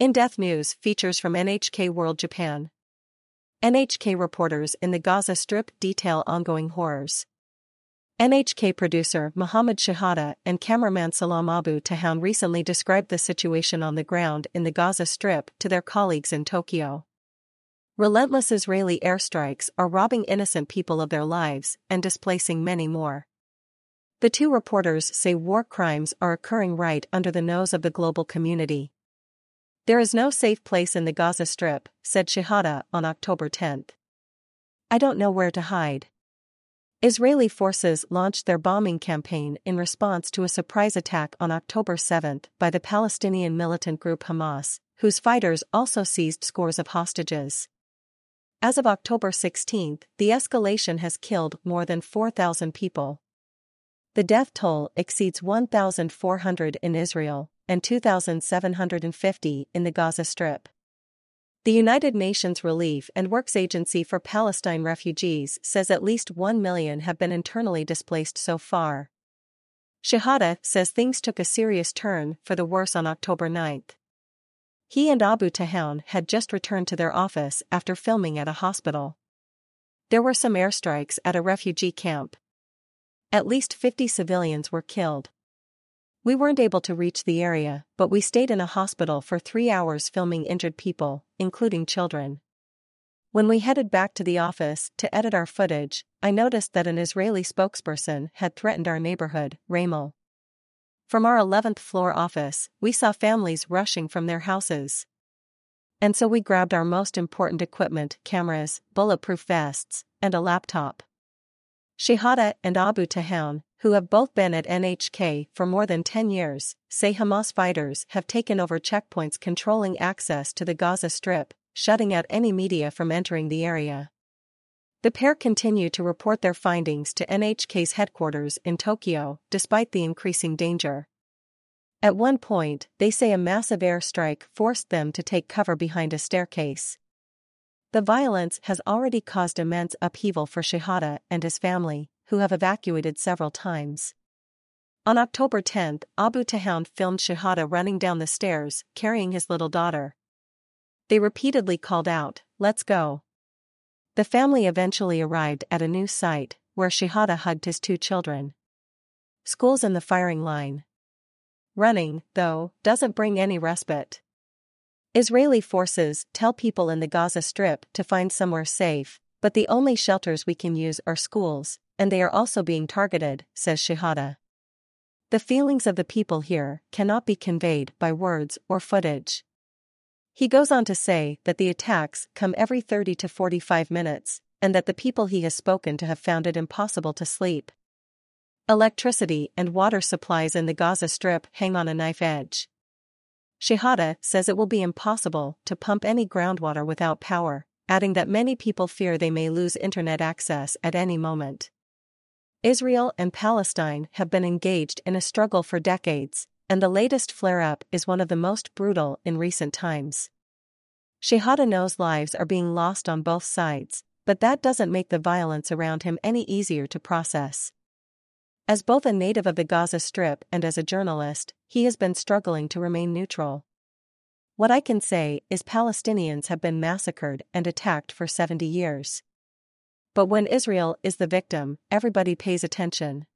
In Depth News features from NHK World Japan. NHK reporters in the Gaza Strip detail ongoing horrors. NHK producer Mohammed Shehada and cameraman Salam Abu Tahoun recently described the situation on the ground in the Gaza Strip to their colleagues in Tokyo. Relentless Israeli airstrikes are robbing innocent people of their lives and displacing many more. The two reporters say war crimes are occurring right under the nose of the global community. There is no safe place in the Gaza Strip, said Shehada on October 10. I don't know where to hide. Israeli forces launched their bombing campaign in response to a surprise attack on October 7 by the Palestinian militant group Hamas, whose fighters also seized scores of hostages. As of October 16, the escalation has killed more than 4,000 people. The death toll exceeds 1,400 in Israel, and 2,750 in the Gaza Strip. The United Nations Relief and Works Agency for Palestine Refugees says at least 1 million have been internally displaced so far. Shehada says things took a serious turn for the worse on October 9. He and Abu Tahoun had just returned to their office after filming at a hospital. There were some airstrikes at a refugee camp. At least 50 civilians were killed. We weren't able to reach the area, but we stayed in a hospital for three hours filming injured people, including children. When we headed back to the office to edit our footage, I noticed that an Israeli spokesperson had threatened our neighborhood, Rimal. From our 11th floor office, we saw families rushing from their houses. And so we grabbed our most important equipment cameras, bulletproof vests, and a laptop. Shehada and Abu Tahoun, who have both been at NHK for more than 10 years, say Hamas fighters have taken over checkpoints controlling access to the Gaza Strip, shutting out any media from entering the area. The pair continue to report their findings to NHK's headquarters in Tokyo, despite the increasing danger. At one point, they say a massive airstrike forced them to take cover behind a staircase. The violence has already caused immense upheaval for Shehada and his family, who have evacuated several times. On October 10, Abu Tahoun filmed Shehada running down the stairs, carrying his little daughter. They repeatedly called out, Let's go. The family eventually arrived at a new site, where Shehada hugged his two children. School's in the firing line. Running, though, doesn't bring any respite. Israeli forces tell people in the Gaza Strip to find somewhere safe, but the only shelters we can use are schools, and they are also being targeted, says Shehada. The feelings of the people here cannot be conveyed by words or footage. He goes on to say that the attacks come every 30 to 45 minutes, and that the people he has spoken to have found it impossible to sleep. Electricity and water supplies in the Gaza Strip hang on a knife edge. Shehada says it will be impossible to pump any groundwater without power, adding that many people fear they may lose internet access at any moment. Israel and Palestine have been engaged in a struggle for decades, and the latest flare up is one of the most brutal in recent times. Shehada knows lives are being lost on both sides, but that doesn't make the violence around him any easier to process. As both a native of the Gaza Strip and as a journalist, he has been struggling to remain neutral. What I can say is Palestinians have been massacred and attacked for 70 years. But when Israel is the victim, everybody pays attention.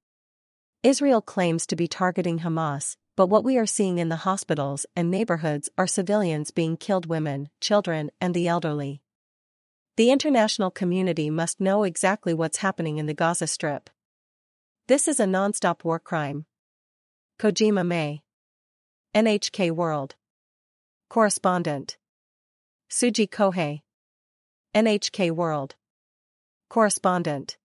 Israel claims to be targeting Hamas, but what we are seeing in the hospitals and neighborhoods are civilians being killed women, children, and the elderly. The international community must know exactly what's happening in the Gaza Strip. This is a non-stop war crime. Kojima May. NHK World. Correspondent. Suji Kohei. NHK World. Correspondent